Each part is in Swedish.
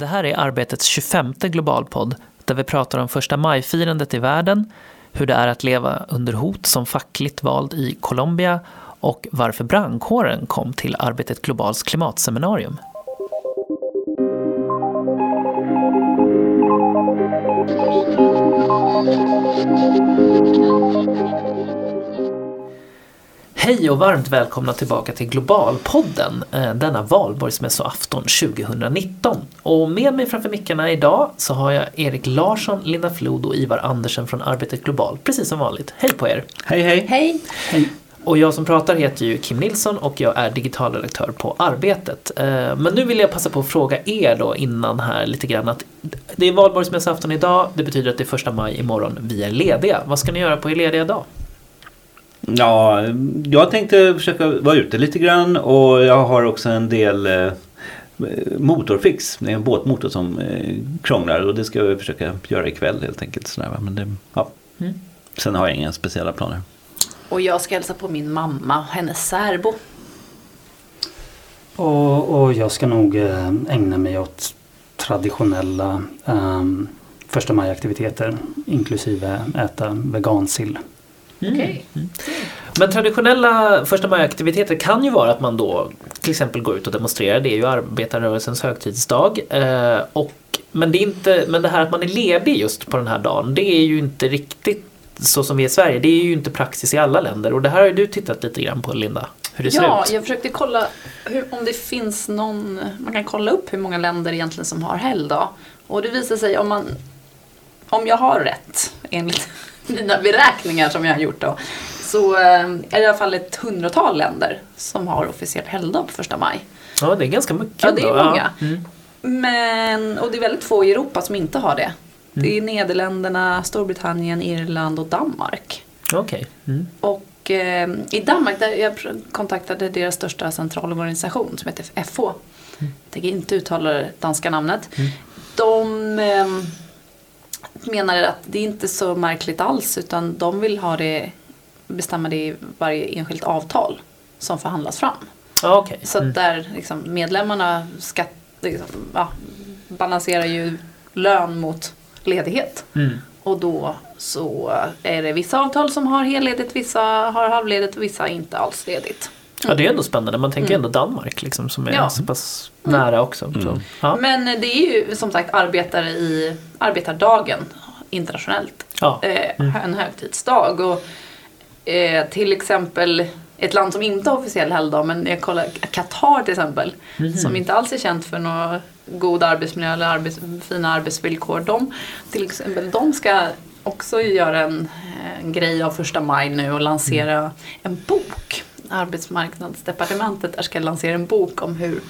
Det här är Arbetets 25 globalpodd där vi pratar om första maj-firandet i världen, hur det är att leva under hot som fackligt vald i Colombia och varför brandkåren kom till Arbetet Globals klimatseminarium. Hej och varmt välkomna tillbaka till Globalpodden eh, denna valborgsmässoafton 2019. Och med mig framför mickarna idag så har jag Erik Larsson, Linda Flod och Ivar Andersen från Arbetet Global, precis som vanligt. Hej på er! Hej hej! Hej! Och jag som pratar heter ju Kim Nilsson och jag är digitalredaktör på Arbetet. Eh, Men nu vill jag passa på att fråga er då innan här lite grann att det är valborgsmässoafton idag, det betyder att det är första maj imorgon, vi är lediga. Vad ska ni göra på er lediga dag? Ja, jag tänkte försöka vara ute lite grann och jag har också en del eh, motorfix. Det är en båtmotor som eh, krånglar och det ska jag försöka göra ikväll helt enkelt. Sådär, va. Men det, ja. Mm. Sen har jag inga speciella planer. Och jag ska hälsa på min mamma och hennes särbo. Och, och jag ska nog eh, ägna mig åt traditionella um, första maj-aktiviteter inklusive äta vegansill. Okej. Men traditionella första maj-aktiviteter kan ju vara att man då till exempel går ut och demonstrerar. Det är ju arbetarrörelsens högtidsdag. Eh, och, men, det är inte, men det här att man är ledig just på den här dagen, det är ju inte riktigt så som vi är i Sverige. Det är ju inte praxis i alla länder. Och det här har ju du tittat lite grann på Linda. Hur det Ja, ser ut. jag försökte kolla hur, om det finns någon, man kan kolla upp hur många länder egentligen som har helgdag. Och det visar sig om man, om jag har rätt enligt mina beräkningar som jag har gjort då, så eh, är det i alla fall ett hundratal länder som har officiell helgdag på första maj. Ja, det är ganska mycket. Ja, det är många. Mm. Men, och det är väldigt få i Europa som inte har det. Det är Nederländerna, Storbritannien, Irland och Danmark. Okej. Mm. Och eh, i Danmark, där jag kontaktade deras största centralorganisation som heter FH. Jag tänker inte uttala det danska namnet. De eh, menar att det är inte så märkligt alls utan de vill ha det, bestämma det i varje enskilt avtal som förhandlas fram. Ja, okej. Så att där liksom, medlemmarna skatt, liksom, ja, balanserar ju lön mot ledighet. Mm. Och då så är det vissa avtal som har helledigt, vissa har halvledigt och vissa inte alls ledigt. Ja, det är ändå spännande. Man tänker ändå Danmark liksom, som är Mm. Ja. så pass nära också. Så, ja. Men det är ju som sagt arbetare i arbetardagen internationellt. Ja. Eh, En högtidsdag. Och, eh, till exempel ett land som inte har officiell helgdag, men jag kollar Qatar till exempel. Som inte alls är känt för någon god arbetsmiljö eller arbets, fina arbetsvillkor. De, till exempel, de ska också göra en, en grej av första maj nu och lansera en bok. Arbetsmarknadsdepartementet där ska lansera en bok om hur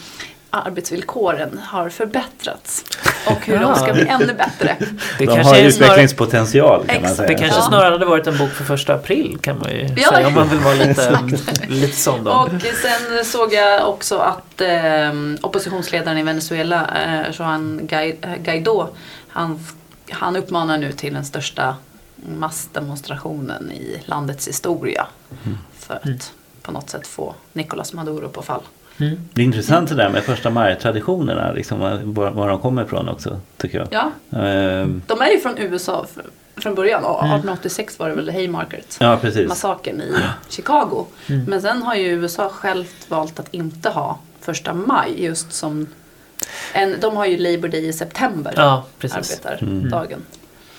arbetsvillkoren har förbättrats och hur de ska bli ännu bättre. Det De kanske har är snarare, utvecklingspotential kan man säga. det kanske Ja. snarare hade varit en bok för första april kan man ju Ja. säga om man vill vara lite, lite sån då. Och sen såg jag också att eh, oppositionsledaren i Venezuela, eh, Juan eh, Guaidó, han, han uppmanar nu till den största massdemonstrationen i landets historia. För att på något sätt få Nicolas Maduro på fall. Mm. Det är intressant det där med första maj-traditionerna, liksom, var, var de kommer ifrån också tycker jag. Ja, Ehm, de är ju från USA fr- från början. Och 1886 var det väl Haymarket. ja, massakern i Chicago. Men sen har ju USA självt valt att inte ha första maj just som en, de har ju Labor Day i september, Ja, precis. arbetardagen.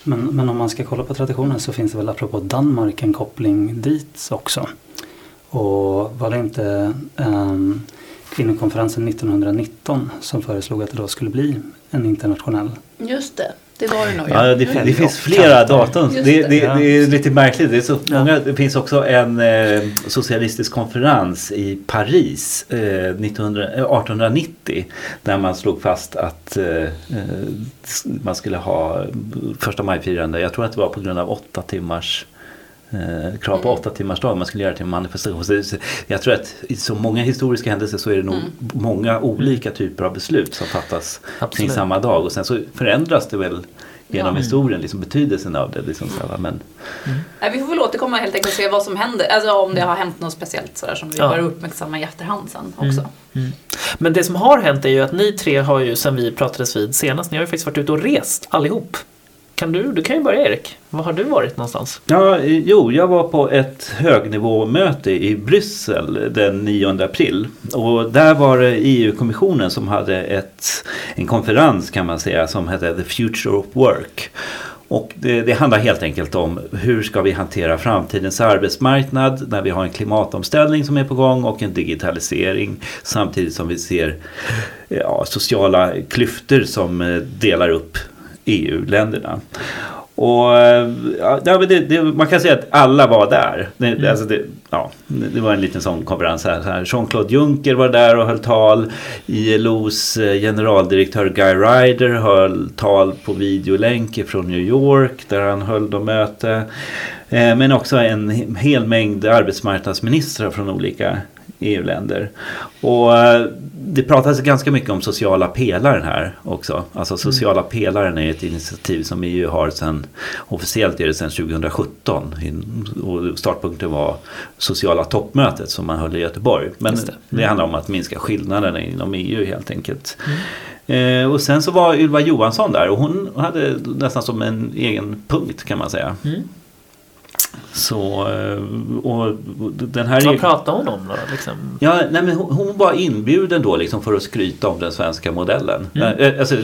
Men, men om man ska kolla på traditionen så finns det väl apropå Danmark en koppling dit också. Och var det inte um, kvinnokonferensen 1919 som föreslog att det då skulle bli en internationell Just det, det var det nog Ja, ja. det, det finns flera datum. Det, det. det, är lite märkligt. Det, är så många, det finns också en eh, socialistisk konferens i Paris eh, 1900, eh, 1890 där man slog fast att eh, eh, man skulle ha första majfirande. Jag tror att det var på grund av åtta timmars eh, krav på åtta timmars dag man skulle göra till en manifestation. Så det- Jag tror att i så många historiska händelser så är det nog många olika typer av beslut som fattas kring samma dag och sen så förändras det väl genom Ja. historien, liksom betydelsen av det. Liksom, så här, men, Nej, vi får väl återkomma helt enkelt och se vad som händer. Alltså om det har hänt något speciellt sådär som vi Ja. bör uppmärksamma i efterhand sen också. Men det som har hänt är ju att ni tre har ju sen vi pratades vid senast, ni har ju faktiskt varit ute och rest allihop. Kan du, du kan ju börja Erik. Var har du varit någonstans? Ja, jo, jag var på ett högnivåmöte i Bryssel den 9 april. Och där var det EU-kommissionen som hade ett, en konferens kan man säga som hette The Future of Work. Och det, det handlar helt enkelt om hur ska vi hantera framtidens arbetsmarknad när vi har en klimatomställning som är på gång och en digitalisering samtidigt som vi ser ja, sociala klyftor som eh, delar upp EU-länderna. Och eh, ja, det, det, man kan säga att alla var där. Det, alltså det, ja, det var en liten sån konferens här. Jean-Claude Juncker var där och höll tal. ILOs eh, generaldirektör Guy Ryder höll tal på videolänk från New York där han höll då möte. Eh, Men också en hel mängd arbetsmarknadsministrar från olika EU-länder. Och eh, det pratas ganska mycket om sociala pelaren här också. Alltså sociala pelaren är ett initiativ som EU har sedan, officiellt är det sedan 2017. In- Och startpunkten var sociala toppmötet som man höll i Göteborg. Men det. det. handlar om att minska skillnaderna inom EU helt enkelt. Eh, och sen så var Ylva Johansson där och hon hade nästan som en egen punkt kan man säga. Mm. Så, eh, och den här Vad pratar hon om då? Liksom? Ja, nej, men hon, var inbjuden då liksom för att skryta om den svenska modellen. Mm. Eh, Alltså,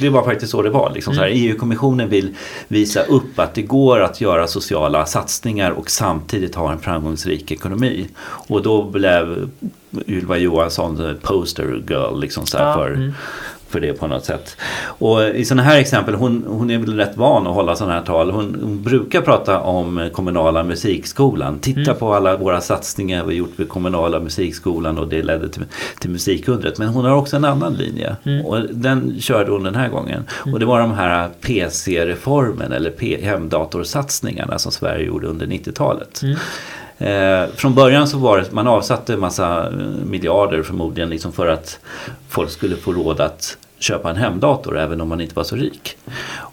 det- var faktiskt så det var. Liksom, här, EU-kommissionen vill visa upp att det går att göra sociala satsningar och samtidigt ha en framgångsrik ekonomi. Och då blev Ylva Johansson poster girl liksom, så Ja, för, mm. För det på något sätt. Och i sådana här exempel, hon, hon är väl rätt van att hålla sådana här tal. Hon, hon brukar prata om kommunala musikskolan. Titta Mm. på alla våra satsningar vi gjort vid kommunala musikskolan och det ledde till, till musikundret. Men hon har också en annan linje Mm. och den körde hon den här gången. Och det var de här PC-reformen eller hemdatorsatsningarna som Sverige gjorde under 90-talet. Eh, från början så var det, man avsatte massa eh, miljarder förmodligen liksom för att folk skulle få råd att köpa en hemdator även om man inte var så rik.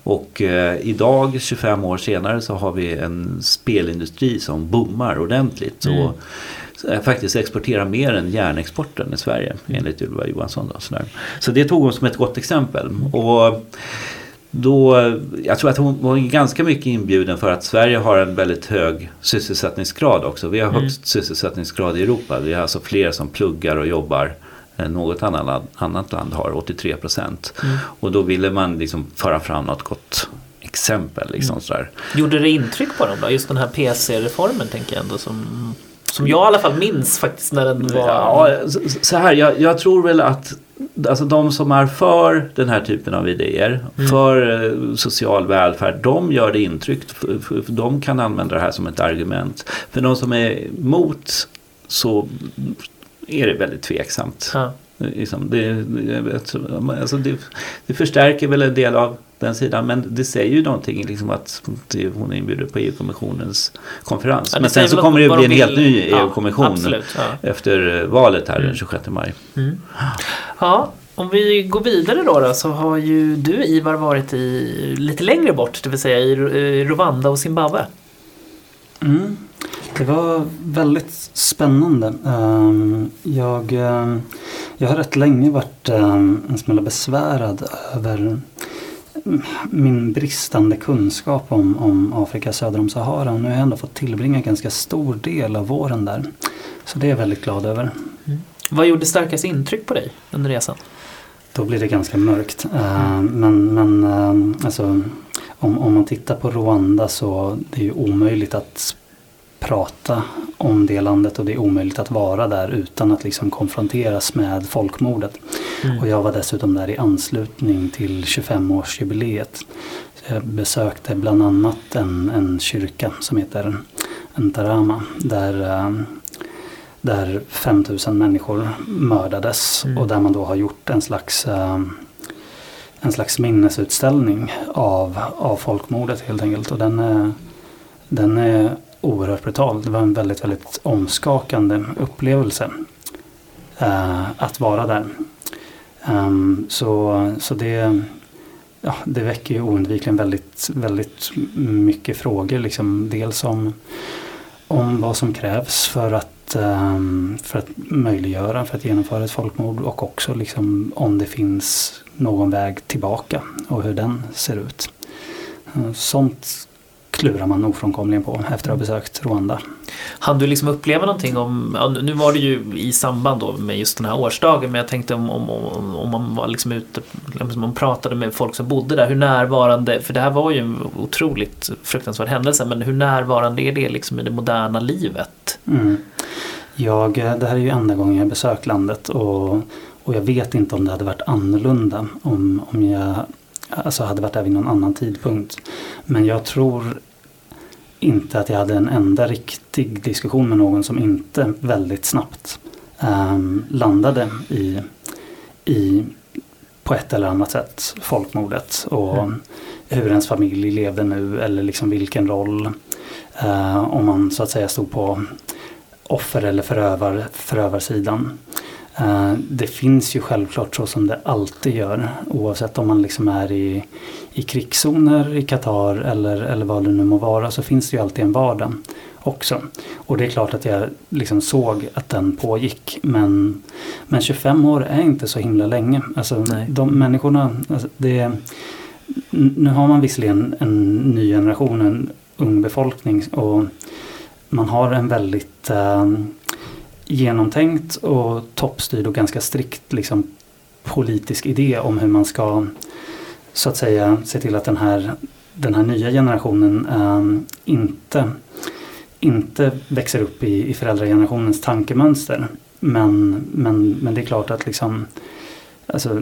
Och eh, idag 25 år senare så har vi en spelindustri som boomar ordentligt. Mm. Och faktiskt exporterar mer än järnexporten i Sverige enligt Ylva Johansson. Då, sådär. Så det tog hon som ett gott exempel. Och då, jag tror att hon var ganska mycket inbjuden för att Sverige har en väldigt hög sysselsättningsgrad också. Vi har Mm. högst sysselsättningsgrad i Europa. Vi har alltså fler som pluggar och jobbar än något annat, annat land har, 83 procent. Mm. Och då ville man liksom föra fram något gott exempel. Liksom, Mm. Gjorde det intryck på dem då? Just den här PC-reformen tänker jag ändå som, som jag i alla fall minns faktiskt när den var... Ja, så- här, jag, jag tror väl att alltså de som är för den här typen av idéer, Mm. för eh, social välfärd, de gör det intryck. För, de kan använda det här som ett argument. För de som är emot så är det väldigt tveksamt. Ja. Liksom, det, alltså det, det förstärker väl en del av den sidan men det säger ju någonting liksom att hon är inbjuden på EU-kommissionens konferens. Ja, men sen så kommer det vad bli en helt ny Ja, EU-kommission absolut, ja. efter valet här Mm. den 26 maj. Mm. Ja, om vi går vidare då, då så har ju du Ivar varit i lite längre bort, det vill säga i Rwanda och Zimbabwe. Mm. Det var väldigt spännande. Ehm, Jag, ehm, jag har rätt länge varit ehm, en smula besvärad över mm, min bristande kunskap om, om Afrika söder om Sahara. Nu har jag ändå fått tillbringa en ganska stor del av våren där. Så det är jag väldigt glad över. Vad gjorde starkast intryck på dig under resan? Då blir det ganska mörkt. Eh, men men eh, alltså, om, om man tittar på Rwanda så det är ju omöjligt att prata om det landet och det är omöjligt att vara där utan att liksom konfronteras med folkmordet. Mm. Och jag var dessutom där i anslutning till 25-årsjubileet. Så Jag besökte bland annat en, en kyrka som heter Ntarama där, eh, där 5000 människor mördades Mm. och där man då har gjort en slags eh, en slags minnesutställning av, av folkmordet helt enkelt. Och den är, den är oerhört brutal. Det var en väldigt, väldigt omskakande upplevelse eh, att vara där. Um, så, så det, ja, det väcker ju oundvikligen väldigt, väldigt mycket frågor. Liksom. Dels om, om vad som krävs för att, um, för att möjliggöra, för att genomföra ett folkmord och också liksom, om det finns någon väg tillbaka och hur den ser ut. Ehm, sånt klurar man ofrånkomligen på efter att ha besökt Rwanda. Han du liksom uppleva någonting om, ja, nu var det ju i samband då med just den här årsdagen, men jag tänkte om, om, om, om man var liksom ute, om man pratade med folk som bodde där, hur närvarande, för det här var ju en otroligt fruktansvärd händelse, men hur närvarande är det liksom i det moderna livet? Mm. Jag, det här är ju enda gången jag besökt landet och, och jag vet inte om det hade varit annorlunda om, om jag alltså hade varit där vid någon annan tidpunkt. Men jag tror inte att jag hade en enda riktig diskussion med någon som inte väldigt snabbt um, landade i, i på ett eller annat sätt folkmordet och mm. hur ens familj levde nu eller liksom vilken roll uh, om man så att säga stod på offer eller förövar, förövarsidan. Uh, det finns ju självklart så som det alltid gör oavsett om man liksom är i, i krigszoner i Qatar eller, eller vad det nu må vara så finns det ju alltid en vardag också. Och det är klart att jag liksom såg att den pågick men, men 25 år är inte så himla länge. Alltså Nej. de människorna, alltså det, nu har man visserligen en ny generation, en ung befolkning och man har en väldigt uh, genomtänkt och toppstyrd och ganska strikt liksom, politisk idé om hur man ska så att säga se till att den här, den här nya generationen äh, inte, inte växer upp i, i föräldragenerationens tankemönster. Men, men, men det är klart att liksom, alltså,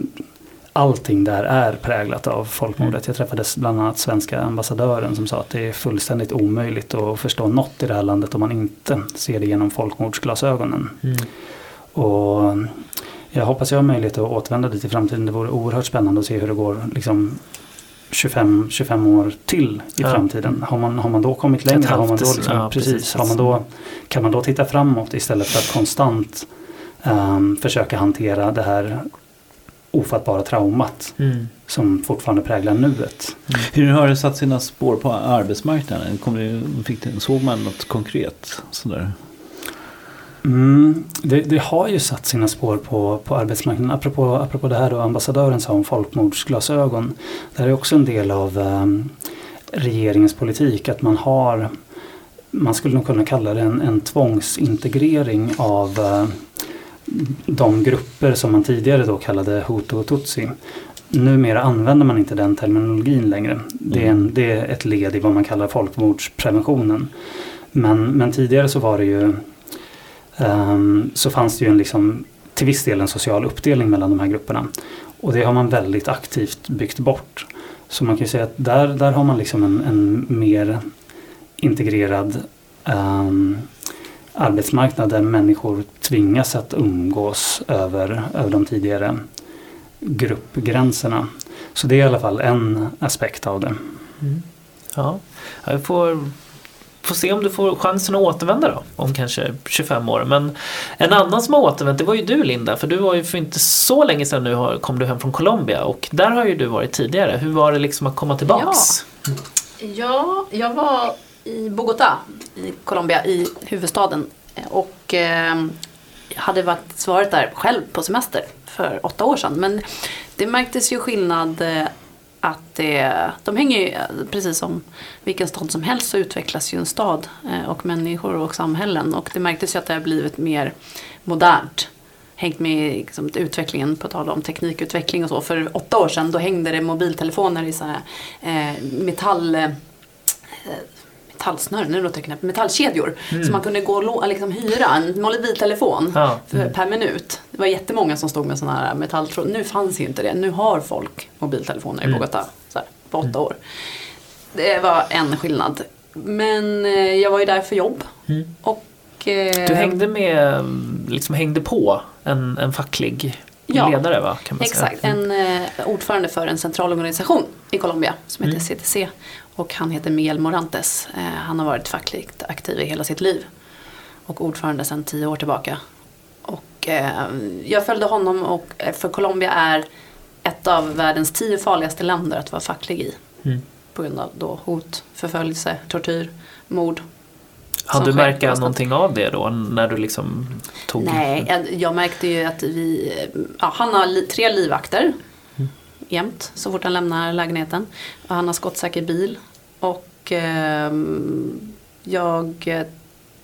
allting där är präglat av folkmordet. Mm. Jag träffade bland annat svenska ambassadören som sa att det är fullständigt omöjligt att förstå något i det här landet om man inte ser det genom folkmordsglasögonen. Mm. Och jag hoppas jag har möjlighet att återvända dit i framtiden. Det vore oerhört spännande att se hur det går liksom 25, 25 år till i ja. framtiden. Har man, har man då kommit längre? Har man då liksom, ja, precis, precis. Har man då, kan man då titta framåt istället för att konstant um, försöka hantera det här ofattbara traumat mm. som fortfarande präglar nuet. Mm. Hur har det satt sina spår på arbetsmarknaden? Kom det, fick det, såg man något konkret? Sådär? Mm, det, det, har ju satt sina spår på, på arbetsmarknaden. Apropå, apropå det här då ambassadören sa om folkmordsglasögon. Det här är också en del av um, regeringens politik att man har man skulle nog kunna kalla det en, en tvångsintegrering av uh, de grupper som man tidigare då kallade Hutu och Tutsi. Numera använder man inte den terminologin längre. Det är, en, det är ett led i vad man kallar folkmordspreventionen. Men, men tidigare så var det ju um, så fanns det ju en liksom, till viss del en social uppdelning mellan de här grupperna. Och det har man väldigt aktivt byggt bort. Så man kan säga att där, där har man liksom en, en mer integrerad um, arbetsmarknad där människor tvingas att umgås över, över de tidigare gruppgränserna. Så det är i alla fall en aspekt av det. Mm. Ja, jag får, får se om du får chansen att återvända då om kanske 25 år. Men en annan som har återvänt det var ju du Linda, för du var ju för inte så länge sedan nu kom du hem från Colombia och där har ju du varit tidigare. Hur var det liksom att komma tillbaks? Ja, ja jag var i Bogotá i Colombia, i huvudstaden. Och eh, hade varit svaret där själv på semester för åtta år sedan. Men det märktes ju skillnad eh, att det, de hänger ju, precis som vilken stad som helst så utvecklas ju en stad eh, och människor och samhällen. Och det märktes ju att det har blivit mer modernt hängt med liksom, utvecklingen, på tal om teknikutveckling och så. För åtta år sedan då hängde det mobiltelefoner i så här, eh, metall eh, metallsnören, nu låter det knäppt, metallkedjor. Mm. Så man kunde gå och liksom hyra en mobiltelefon ja. mm. per minut. Det var jättemånga som stod med sådana här metalltråd. Nu fanns ju inte det. Nu har folk mobiltelefoner mm. i Bogotá så här, på åtta mm. år. Det var en skillnad. Men eh, jag var ju där för jobb. Mm. Och, eh, du hängde med, liksom hängde på en, en facklig ja, ledare va? Kan man exakt. Säga. En eh, ordförande för en centralorganisation i Colombia som heter CTC. Och han heter Miguel Morantes. Eh, han har varit fackligt aktiv i hela sitt liv. Och ordförande sedan tio år tillbaka. Och eh, jag följde honom och, eh, för Colombia är ett av världens tio farligaste länder att vara facklig i. Mm. På grund av då hot, förföljelse, tortyr, mord. Som du konstant. någonting av det då när du liksom tog... Nej, jag, jag märkte ju att vi, ja, han har li, tre livvakter jämt så fort han lämnar lägenheten. Och han har skottsäker bil. Och ehm, jag,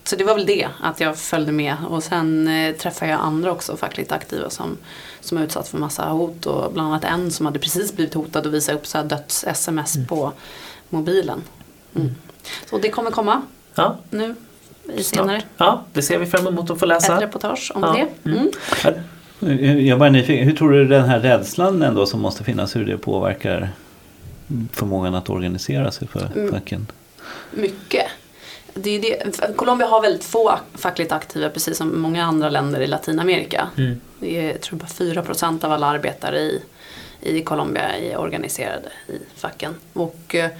så det var väl det, att jag följde med. Och sen eh, träffade jag andra också fackligt aktiva som, som är utsatt för massa hot. Och bland annat en som hade precis blivit hotad och visade upp så döds-sms på mobilen. Mm. Så det kommer komma Ja, nu snart. senare. Ja, det ser vi fram emot att få Ett läsa. reportage om Ja. det. Mm. Jag bara nyfiken, hur tror du den här rädslan ändå som måste finnas, hur det påverkar förmågan att organisera sig för Mm. facken? Mycket. Det är det. Colombia har väldigt få fackligt aktiva precis som många andra länder i Latinamerika. Mm. Det är jag tror bara 4 procent av alla arbetare i, i Colombia är organiserade i facken. Och eh,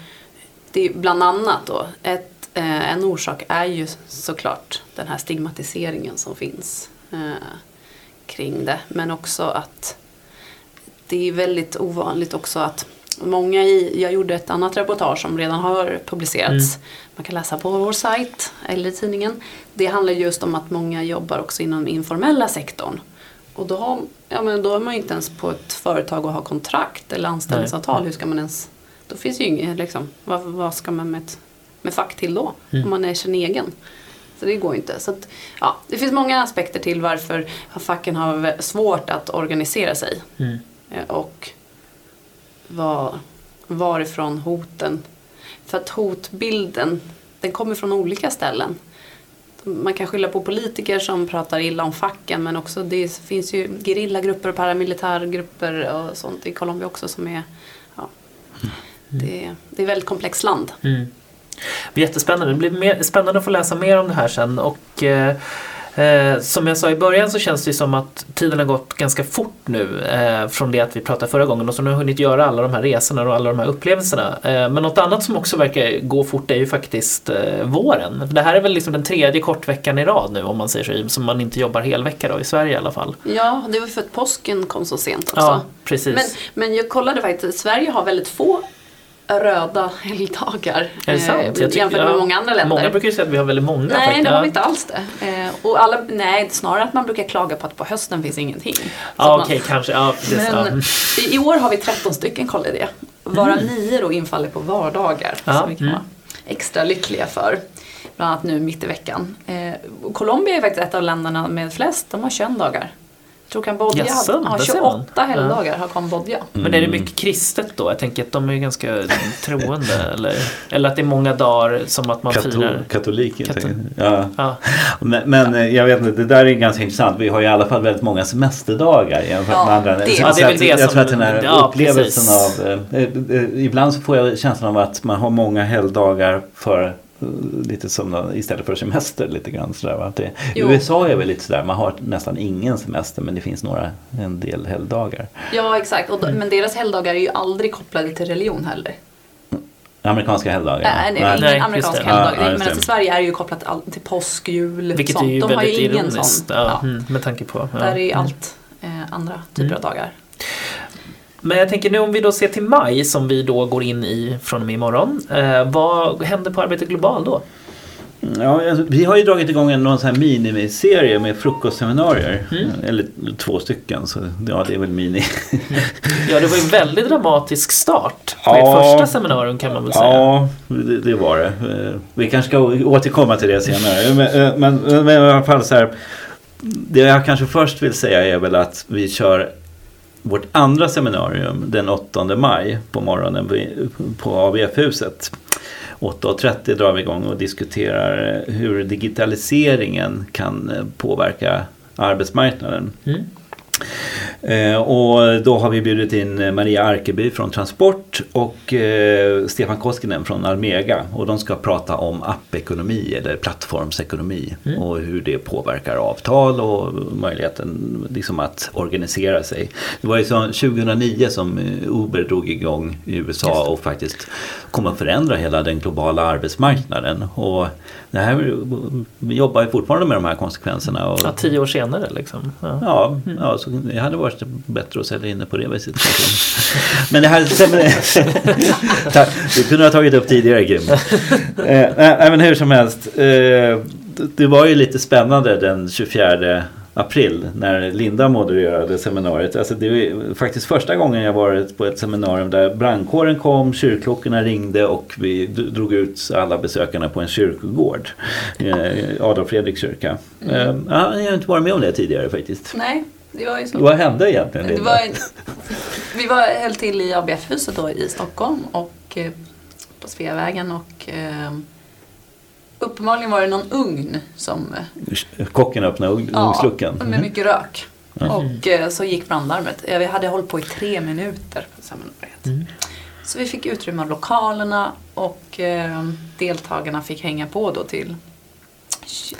det är bland annat då, ett, eh, en orsak är ju såklart den här stigmatiseringen som finns eh, kring det. Men också att det är väldigt ovanligt också att många i, jag gjorde ett annat reportage som redan har publicerats. Man kan läsa på vår sajt eller i tidningen. Det handlar just om att många jobbar också inom informella sektorn. Och då, har, ja, men då är man ju inte ens på ett företag och har kontrakt eller anställningsavtal. Hur ska man ens, då finns ju inget, liksom, vad, vad ska man med, ett, med fack till då? Om man är sin egen. Så det går inte. Så att, ja, det finns många aspekter till varför facken har svårt att organisera sig. Mm. Eh, Och var, varifrån hoten... För att hotbilden, den kommer från olika ställen. Man kan skylla på politiker som pratar illa om facken men också det finns ju gerillagrupper och paramilitärgrupper och sånt i Colombia också som är... Ja, det, det är ett väldigt komplext land. Mm. Jättespännande. Det blir mer, spännande att få läsa mer om det här sen. Och, eh, eh, som jag sa i början så känns det som att tiden har gått ganska fort nu eh, från det att vi pratade förra gången och så nu har jag hunnit göra alla de här resorna och alla de här upplevelserna. Eh, men något annat som också verkar gå fort är ju faktiskt eh, våren. Det här är väl liksom den tredje kortveckan i rad nu om man säger så, som man inte jobbar helvecka då i Sverige i alla fall. Ja, det var för att påsken kom så sent också. Ja, precis. Men, men jag kollade faktiskt, Sverige har väldigt få röda helgdagar. är det sant? eh, Jag tycker- jämfört med ja, många andra länder. Många brukar ju säga att vi har väldigt många. Nej, faktiskt. det har Ja. vi inte alls det. Eh, och alla, nej, snarare att man brukar klaga på att på hösten finns ingenting. Ja, man- okej, kanske. Ja, ja. Men i, i år har vi 13 stycken jag. Varav nio då infaller på vardagar. Ja, Som vi kan mm. vara extra lyckliga för. Bland annat nu mitt i veckan. Eh, Colombia är faktiskt ett av länderna med flest. De har 21 dagar. Jag tror Kambodja Jaså, har, har där ser man. 28 helgdagar har Kambodja. Men är det mycket kristet då? Jag tänker att de är ganska troende. Eller, eller att det är många dagar som att man firar. Kato- katoliker. Kato- tänker jag. Ja. Ja, Men, men eh, jag vet inte, det där är ganska intressant. Vi har i alla fall väldigt många semesterdagar jämfört Ja, med andra. det- Så Ja, det är väl det jag som- tror att den här ja, upplevelsen precis. av... Eh, eh, eh, ibland så får jag känslan av att man har många helgdagar för Lite som istället för semester lite grann sådär. Det. USA är väl lite sådär, man har nästan ingen semester men det finns några, en del helgdagar. Ja, exakt. Och men deras helgdagar är ju aldrig kopplade till religion heller. Amerikanska helgdagar. Nej, nej, Nej. Nej, just amerikansk det. helgdag. Ja, det. i Sverige är det ju kopplat till, all, till påsk, jul, vilket sånt. är ju De har ju ingen ironiskt. sån. Ja, Ja. mm, med tanke på. Ja. Där är ju Mm. allt eh, andra typer av dagar. Men jag tänker nu om vi då ser till maj som vi då går in i från och med imorgon. Eh, vad händer på Arbete Global då? Ja, alltså, vi har ju dragit igång en någon sån här miniserie med frukostseminarier. Mm. Eller två stycken, så ja, det är väl mini. Ja, det var en väldigt dramatisk start på Ja. ert första seminarium kan man väl säga. Ja, det, det var det. Eh, Vi kanske ska återkomma till det senare. Men, eh, men, men i alla fall så här. Det jag kanske först vill säga är väl att vi kör vårt andra seminarium den 8 maj på morgonen på ABF-huset. 8.30 drar vi igång och diskuterar hur digitaliseringen kan påverka arbetsmarknaden. Mm. Eh, och då har vi bjudit in Maria Arkeby från Transport och eh, Stefan Koskinen från Almega. Och de ska prata om appekonomi eller plattformsekonomi Mm. och hur det påverkar avtal och möjligheten liksom att organisera sig. Det var ju så 2009 som eh, Uber drog igång i USA och faktiskt kommer att förändra hela den globala arbetsmarknaden. Och det här, vi jobbar ju fortfarande med de här konsekvenserna. Och, Ja, tio år senare liksom. Ja. Ja, ja så det hade varit bättre att sälja in det på det viset. Men det här. Du kunde ha tagit upp tidigare Kim. Eh, men hur som helst. Eh, det var ju lite spännande den 24 april när Linda modererade seminariet. Alltså det var faktiskt första gången jag varit på ett seminarium där brandkåren kom, kyrkklockorna ringde och vi drog ut alla besökarna på en kyrkogård. Eh, Adolf Fredriks kyrka. Mm. Eh, ja, jag har inte varit med om det tidigare faktiskt. Nej, det var ju så. Vad hände egentligen Linda? Det var, vi var, höll till i ABF-huset då i Stockholm och eh, på Sveavägen och Uppenbarligen var det någon ugn som... Kocken öppnade ugn, ja, ugnsluckan? med mm. mycket rök. Mm. Och eh, så gick brandlarmet. Vi hade hållit på i tre minuter på seminariet. Mm. Så vi fick utrymma lokalerna och eh, deltagarna fick hänga på då till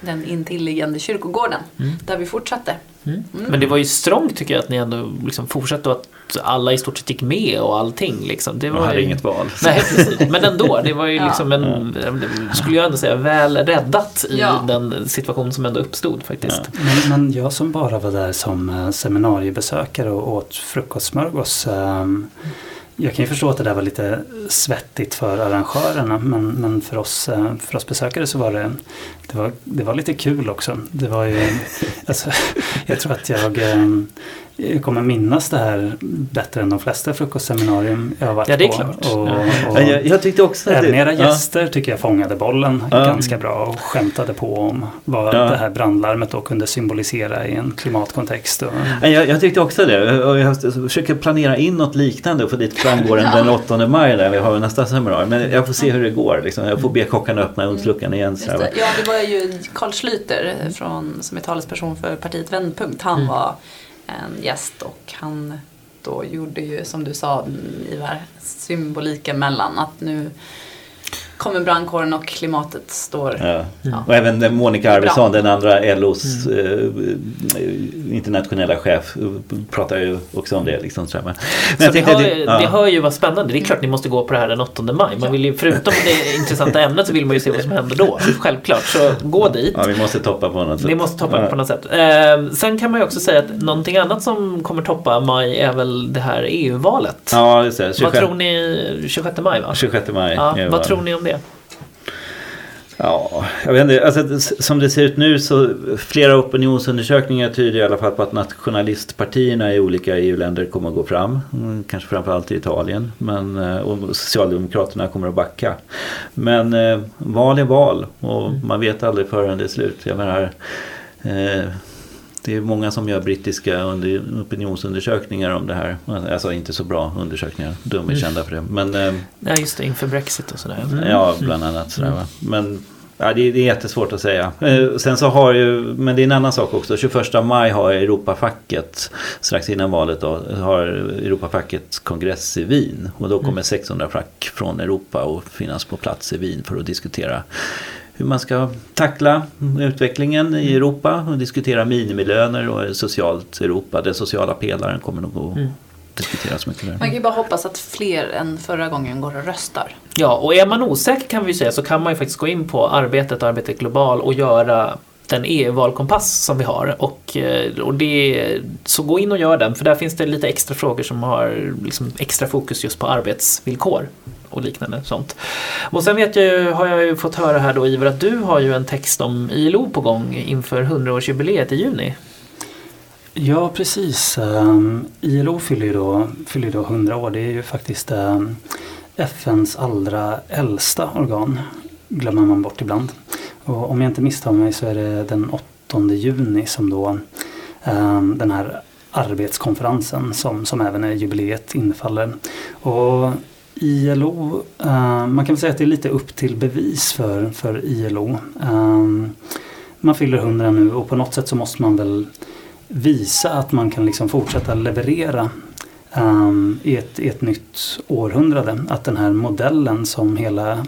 den intilliggande kyrkogården mm. där vi fortsatte. Mm. Mm. Men det var ju strångt tycker jag att ni ändå liksom fortsatte och att alla i stort sett gick med och allting. Liksom. Det var Man hade ju... inget val. Nej, precis. Men ändå, det var ju liksom en, skulle jag ändå säga, väl räddat i ja. den situation som ändå uppstod faktiskt. Ja. Men, men, jag som bara var där som eh, seminariebesökare och åt frukostsmörgås um, jag kan ju förstå att det där var lite svettigt för arrangörerna men, men för, oss, eh, för oss besökare så var det, det, var, det var lite kul också. Det var ju, alltså, jag tror att jag, eh, jag kommer minnas det här bättre än de flesta frukostseminarium jag har varit ja, det är på. Klart. Och, och jag, jag, tyckte också även era gäster ja. tycker jag fångade bollen ja. ganska bra och skämtade på om vad ja. det här brandlarmet då kunde symbolisera i en klimatkontext. Och... Jag, jag tyckte också det och jag försöker planera in något liknande för dit framgår ja. den 8 maj där vi har nästa seminarium. Men jag får se hur det går. Liksom. Jag får be kockarna öppna ugnsluckan igen. Så det. Ja, det var ju Carl Schlüter från, som är talesperson för partiet Vändpunkt. Han mm en gäst och han då gjorde ju som du sa Ivar, symboliken mellan att nu kommer brandkåren och klimatet står... Ja. Ja. Och även Monica Arvidsson, den andra LOs mm. eh, internationella chef, pratar ju också om det. Liksom, men så det, hör, det, ja. det hör ju vara spännande. Det är klart ni måste gå på det här den 8 maj. Man vill ju, förutom det intressanta ämnet så vill man ju se vad som händer då. Självklart, så gå dit. Ja, vi måste toppa på något sätt. Vi måste toppa på något sätt. Eh, sen kan man ju också säga att någonting annat som kommer toppa maj är väl det här EU-valet. Ja, just det. 26... Vad tror ni? 26 maj va? 26 maj. Ja, vad tror ni om det? Ja, jag vet inte. Alltså, som det ser ut nu så flera opinionsundersökningar tyder i alla fall på att nationalistpartierna i olika EU-länder kommer att gå fram. Mm, kanske framförallt i Italien. Men, eh, och Socialdemokraterna kommer att backa. Men eh, val är val och mm. man vet aldrig förrän det är slut. Jag menar, eh, det är många som gör brittiska under, opinionsundersökningar om det här. Alltså inte så bra undersökningar, de är mm. kända för det. Men, eh, ja just det, inför Brexit och sådär. Mm. Ja, bland annat. Sådär, mm. Men Ja, det, är, det är jättesvårt att säga. Eh, sen så har ju, men det är en annan sak också. 21 maj har Europafacket, strax innan valet då, har Europafacket kongress i Wien. Och då kommer 600 mm. fack från Europa och finnas på plats i Wien för att diskutera hur man ska tackla utvecklingen i Europa och diskutera minimilöner och socialt Europa. Den sociala pelaren kommer nog att mm. diskuteras mycket mer. Man kan ju bara hoppas att fler än förra gången går och röstar. Ja, och är man osäker kan vi säga så kan man ju faktiskt gå in på Arbetet, Arbetet Global och göra den EU-valkompass som vi har. Och, eh, och det, så gå in och gör den för där finns det lite extra frågor som har liksom extra fokus just på arbetsvillkor och liknande sånt. Och sen vet jag ju, har jag ju fått höra här då Ivar att du har ju en text om ILO på gång inför 100-årsjubileet i juni. Ja precis. Ehm, ILO fyller ju då, fyller då 100 år. Det är ju faktiskt ehm, FNs allra äldsta organ. Glömmer man bort ibland. Och om jag inte misstar mig så är det den 8 juni som då um, den här arbetskonferensen som, som även är jubileet infaller. Och ILO, uh, eh, man kan väl säga att det är lite upp till bevis för, för ILO. Um, eh, man fyller 100 nu och på något sätt så måste man väl visa att man kan liksom fortsätta leverera um, i, ett, i ett nytt århundrade. Att den här modellen som hela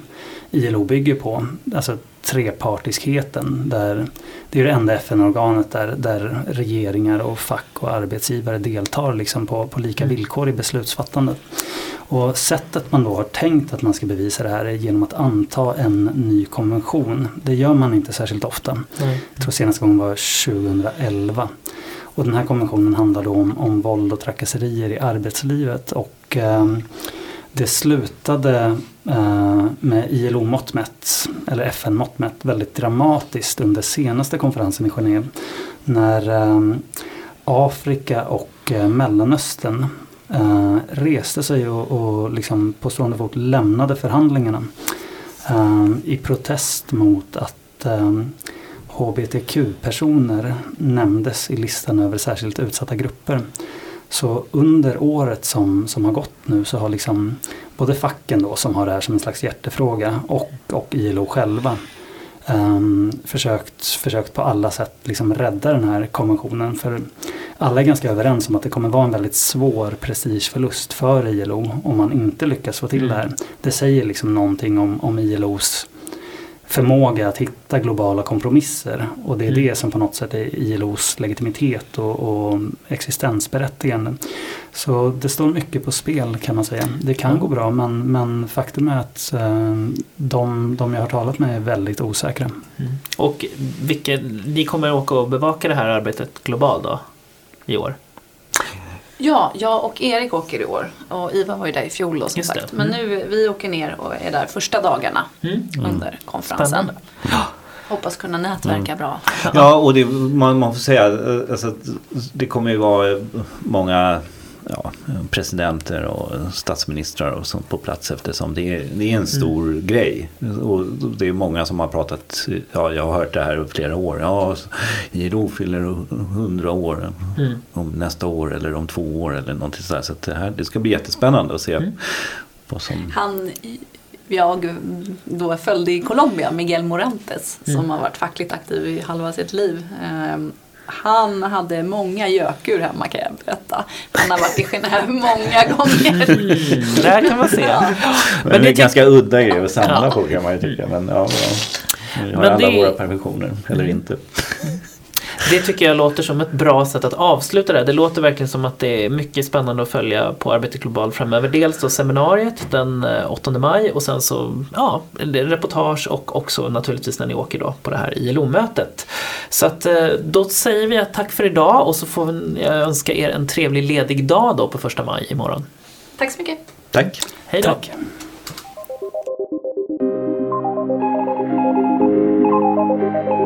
ILO bygger på, alltså trepartiskheten, där det är det enda FN-organet där, där regeringar och fack och arbetsgivare deltar liksom på, på lika mm. villkor i beslutsfattandet. Och sättet man då har tänkt att man ska bevisa det här är genom att anta en ny konvention. Det gör man inte särskilt ofta. Mm. Jag tror senaste gången var 2011. Och den här konventionen handlar då om, om våld och trakasserier i arbetslivet. Och eh, det slutade eh, med ILO-mått mätt, eller FN-mått mätt, väldigt dramatiskt under senaste konferensen i Genève. När eh, Afrika och eh, Mellanöstern eh, reste sig och, och liksom på stående fot lämnade förhandlingarna. Eh, I protest mot att eh, HBTQ-personer nämndes i listan över särskilt utsatta grupper. Så under året som, som har gått nu så har liksom både facken då som har det här som en slags hjärtefråga och, och ILO själva um, försökt, försökt på alla sätt liksom rädda den här konventionen. För alla är ganska överens om att det kommer vara en väldigt svår prestigeförlust för ILO om man inte lyckas få till det här. Det säger liksom någonting om, om ILOs förmåga att hitta globala kompromisser. Och det är mm. det som på något sätt är ILOs legitimitet och, och existensberättigande. Så det står mycket på spel kan man säga. Det kan gå bra men, men faktum är att eh, de, de jag har talat med är väldigt osäkra. Mm. Och vilka, ni kommer åka och bevaka det här arbetet globalt då i år? Ja, jag och Erik åker i år. Och Iva var ju där i fjol då, som sagt. Men mm. nu, vi åker ner och är där första dagarna mm. under konferensen. Hoppas kunna nätverka mm. bra. Ja, och det, man, man får säga alltså, det kommer ju vara många ja, presidenter och statsministrar och sånt på plats eftersom det är, det är en stor mm. grej. Och det är många som har pratat, ja jag har hört det här i flera år. Ja, ILO fyller hundra år mm. om nästa år eller om två år eller någonting sådär. Så det, här, det ska bli jättespännande att se mm. vad som... Han jag då följde i Colombia, Miguel Morantes, som mm. har varit fackligt aktiv i halva sitt liv. Han hade många gökur hemma kan jag berätta. Han har varit i Genève många gånger. Mm, där kan man se. Ja. Men, det är ganska udda grej att samla ja. på kan man ju tycka. Men ja, ja. Vi har Men alla det... våra permissioner, eller inte. Det tycker jag låter som ett bra sätt att avsluta det. Det låter verkligen som att det är mycket spännande att följa på Arbete Global framöver. Dels då seminariet den 8 eh, maj och sen så ja, reportage och också naturligtvis när ni åker då på det här ILO-mötet. Så att eh, då säger vi att tack för idag och så får jag önska er en trevlig ledig dag då på första maj imorgon. Tack så mycket. Tack. Hej då. Tack.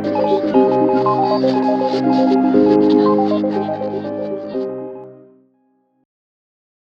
Thank you.